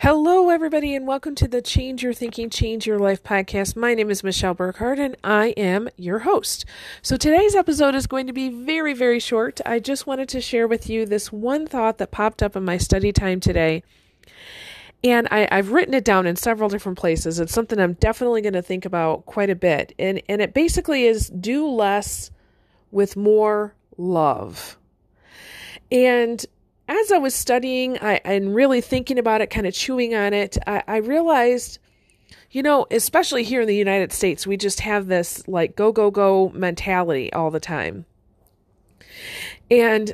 Hello, everybody, and welcome to the Change Your Thinking, Change Your Life podcast. My name is Michelle Burkhardt, and I am your host. So, today's episode is going to be very, very short. I just wanted to share with you this one thought that popped up in my study time today. And I, have written it down in several different places. It's something I'm definitely going to think about quite a bit. And, and it basically is do less with more love. And as I was studying I, and really thinking about it, kind of chewing on it, I, I realized, you know, especially here in the United States, we just have this like go, go, go mentality all the time. And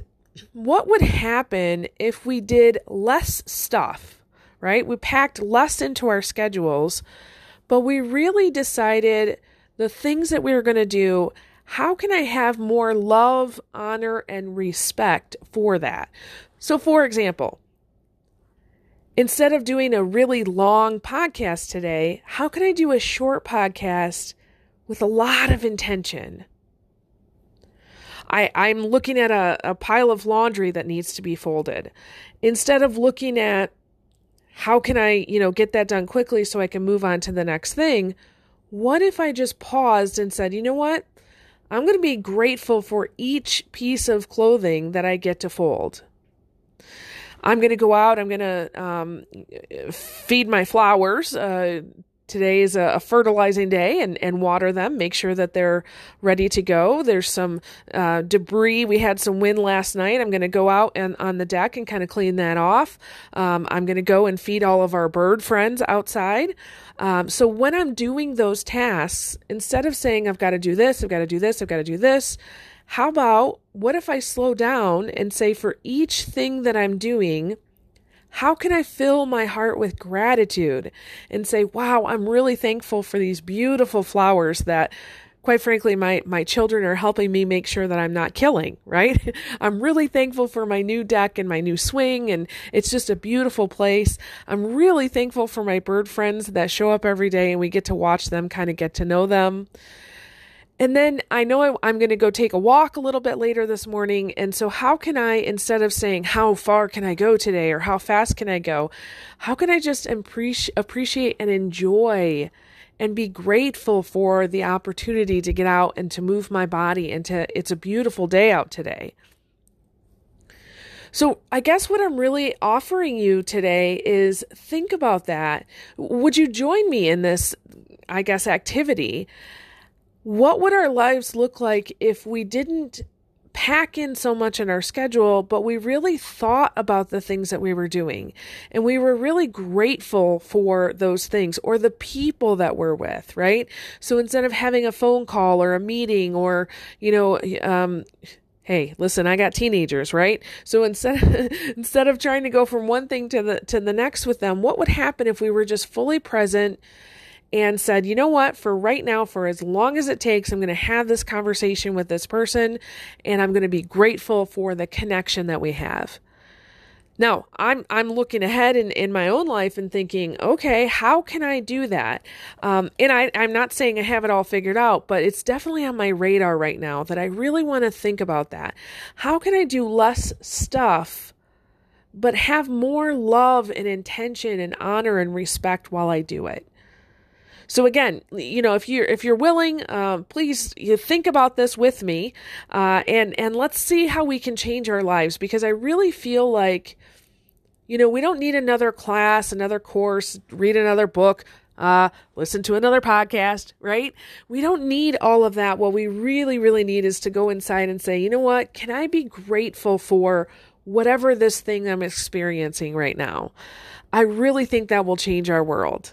what would happen if we did less stuff, right? We packed less into our schedules, but we really decided the things that we were going to do how can I have more love, honor, and respect for that? So, for example, instead of doing a really long podcast today, how can I do a short podcast with a lot of intention? I, I'm looking at a, a pile of laundry that needs to be folded. Instead of looking at how can I, you know, get that done quickly so I can move on to the next thing, what if I just paused and said, you know what? I'm going to be grateful for each piece of clothing that I get to fold. I'm going to go out. I'm going to um, feed my flowers. Uh, today is a, fertilizing day and, and water them, make sure that they're ready to go. There's some uh, debris. We had some wind last night. I'm going to go out and on the deck and kind of clean that off. Um, I'm going to go and feed all of our bird friends outside. Um, so when I'm doing those tasks, instead of saying, I've got to do this, I've got to do this, I've got to do this, how about what if I slow down and say, for each thing that I'm doing, how can I fill my heart with gratitude and say, wow, I'm really thankful for these beautiful flowers that quite frankly my my children are helping me make sure that I'm not killing, right? I'm really thankful for my new deck and my new swing and it's just a beautiful place. I'm really thankful for my bird friends that show up every day and we get to watch them, kind of get to know them. And then I know I, am going to go take a walk a little bit later this morning. And so, how can I, instead of saying, How far can I go today or how fast can I go, how can I just appreciate, appreciate and enjoy and be grateful for the opportunity to get out and to move my body and to, it's a beautiful day out today. So, I guess what I'm really offering you today is think about that. Would you join me in this, I guess, activity? What would our lives look like if we didn't pack in so much in our schedule, but we really thought about the things that we were doing and we were really grateful for those things or the people that we're with, right? So instead of having a phone call or a meeting or, you know, um, hey listen i got teenagers right so instead instead of trying to go from one thing to the to the next with them what would happen if we were just fully present and said, you know what, for right now, for as long as it takes, I'm going to have this conversation with this person and I'm going to be grateful for the connection that we have. Now, I'm I'm looking ahead in, in my own life and thinking, okay, how can I do that? Um, and I, I'm not saying I have it all figured out, but it's definitely on my radar right now that I really want to think about that. How can I do less stuff, but have more love and intention and honor and respect while I do it? So again, you know, if you're if you're willing, uh, please you think about this with me, uh, and and let's see how we can change our lives because I really feel like, you know, we don't need another class, another course, read another book. Uh, listen to another podcast, right? We don't need all of that. What we really, really need is to go inside and say, you know what? Can I be grateful for whatever this thing I'm experiencing right now? I really think that will change our world.